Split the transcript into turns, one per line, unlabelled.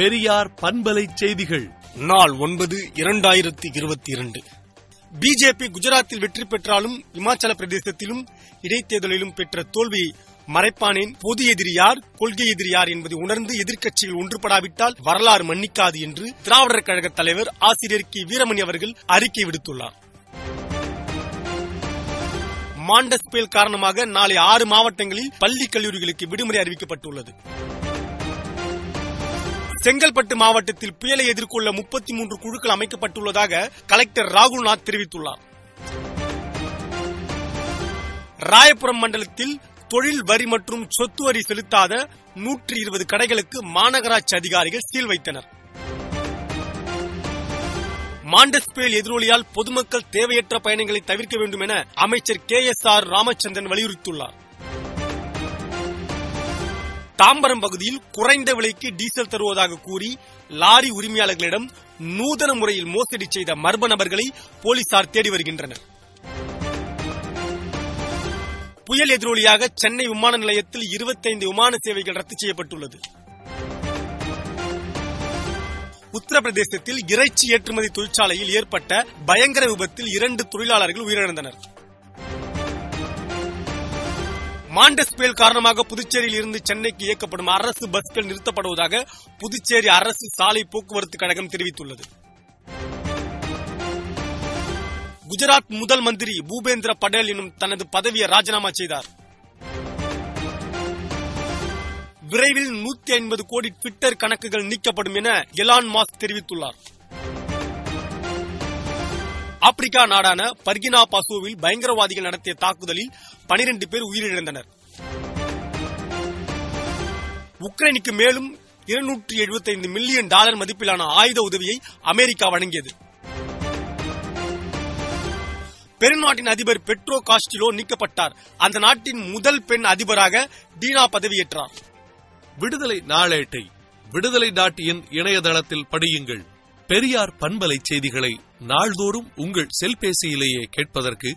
பெரியார் பண்பலை செய்திகள்.
நாள் ஒன்பது இரண்டாயிரத்தி இருபத்தி இரண்டு பிஜேபி குஜராத்தில் வெற்றி பெற்றாலும் இமாச்சல பிரதேசத்திலும் இடைத்தேர்தலிலும் பெற்ற தோல்வியை மறைப்பானேன். பொது எதிரி யார் கொள்கை எதிரி யார் என்பதை உணர்ந்து எதிர்க்கட்சிகள் ஒன்றுபடாவிட்டால் வரலாறு மன்னிக்காது என்று திராவிடர் கழக தலைவர் ஆசிரியர் கி. வீரமணி அவர்கள் அறிக்கை விடுத்துள்ளார். மாண்டஸ் புயல் காரணமாக நாளை ஆறு மாவட்டங்களில் பள்ளி கல்லூரிகளுக்கு விடுமுறை அறிவிக்கப்பட்டுள்ளது. செங்கல்பட்டு மாவட்டத்தில் புயலை எதிர்கொள்ள முப்பத்தி மூன்று குழுக்கள் அமைக்கப்பட்டுள்ளதாக கலெக்டர் ராகுல்நாத் தெரிவித்துள்ளார். ராயபுரம் மண்டலத்தில் தொழில் வரி மற்றும் சொத்து வரி செலுத்தாத நூற்றி இருபது கடைகளுக்கு மாநகராட்சி அதிகாரிகள் சீல் வைத்தனர். மாண்டஸ் புயல் எதிரொலியால் பொதுமக்கள் தேவையற்ற பயணங்களை தவிர்க்க வேண்டும் என அமைச்சர் கே எஸ் ஆர் ராமச்சந்திரன் வலியுறுத்தியுள்ளார். தாம்பரம் பகுதியில் குறைந்த விலைக்கு டீசல் தருவதாக கூறி லாரி உரிமையாளர்களிடம் நூதன முறையில் மோசடி செய்த மர்ம நபர்களை போலீசார் தேடி வருகின்றனர். புயல் எதிரொலியாக சென்னை விமான நிலையத்தில் இருபத்தைந்து விமான சேவைகள் ரத்து செய்யப்பட்டுள்ளது. உத்தரப்பிரதேசத்தில் இறைச்சி ஏற்றுமதி தொழிற்சாலையில் ஏற்பட்ட பயங்கர விபத்தில் இரண்டு தொழிலாளர்கள் உயிரிழந்தனர். மாண்டஸ் புயல் காரணமாக புதுச்சேரியில் இருந்து சென்னைக்கு இயக்கப்படும் அரசு பஸ்கள் நிறுத்தப்படுவதாக புதுச்சேரி அரசு சாலை போக்குவரத்து கழகம் தெரிவித்துள்ளது. குஜராத் முதல் மந்திரி பூபேந்திர படேல் எனும் தனது பதவியை ராஜினாமா செய்தார். விரைவில் நூத்தி ஐம்பது கோடி ட்விட்டர் கணக்குகள் நீக்கப்படும் என எலான் மாஸ்க் தெரிவித்துள்ளார். ஆப்பிரிக்கா நாடான பர்கினா பாசோவில் பயங்கரவாதிகள் நடத்திய தாக்குதலில் பனிரெண்டு பேர் உயிரிழந்தனர். உக்ரைனுக்கு மேலும் இருநூற்றி எழுபத்தைந்து மில்லியன் டாலர் மதிப்பிலான ஆயுத உதவியை அமெரிக்கா வழங்கியது. பெருநாட்டின் அதிபர் பெட்ரோ காஸ்டிலோ நீக்கப்பட்டார். அந்த நாட்டின் முதல் பெண் அதிபராக டீனா பதவியேற்றார்.
விடுதலை நாளேட்டை விடுதலை நாட்டியின் இணையதளத்தில் படியுங்கள். பெரியார் பண்பலை செய்திகளை நாள்தோறும் உங்கள் செல்பேசியிலேயே கேட்பதற்கு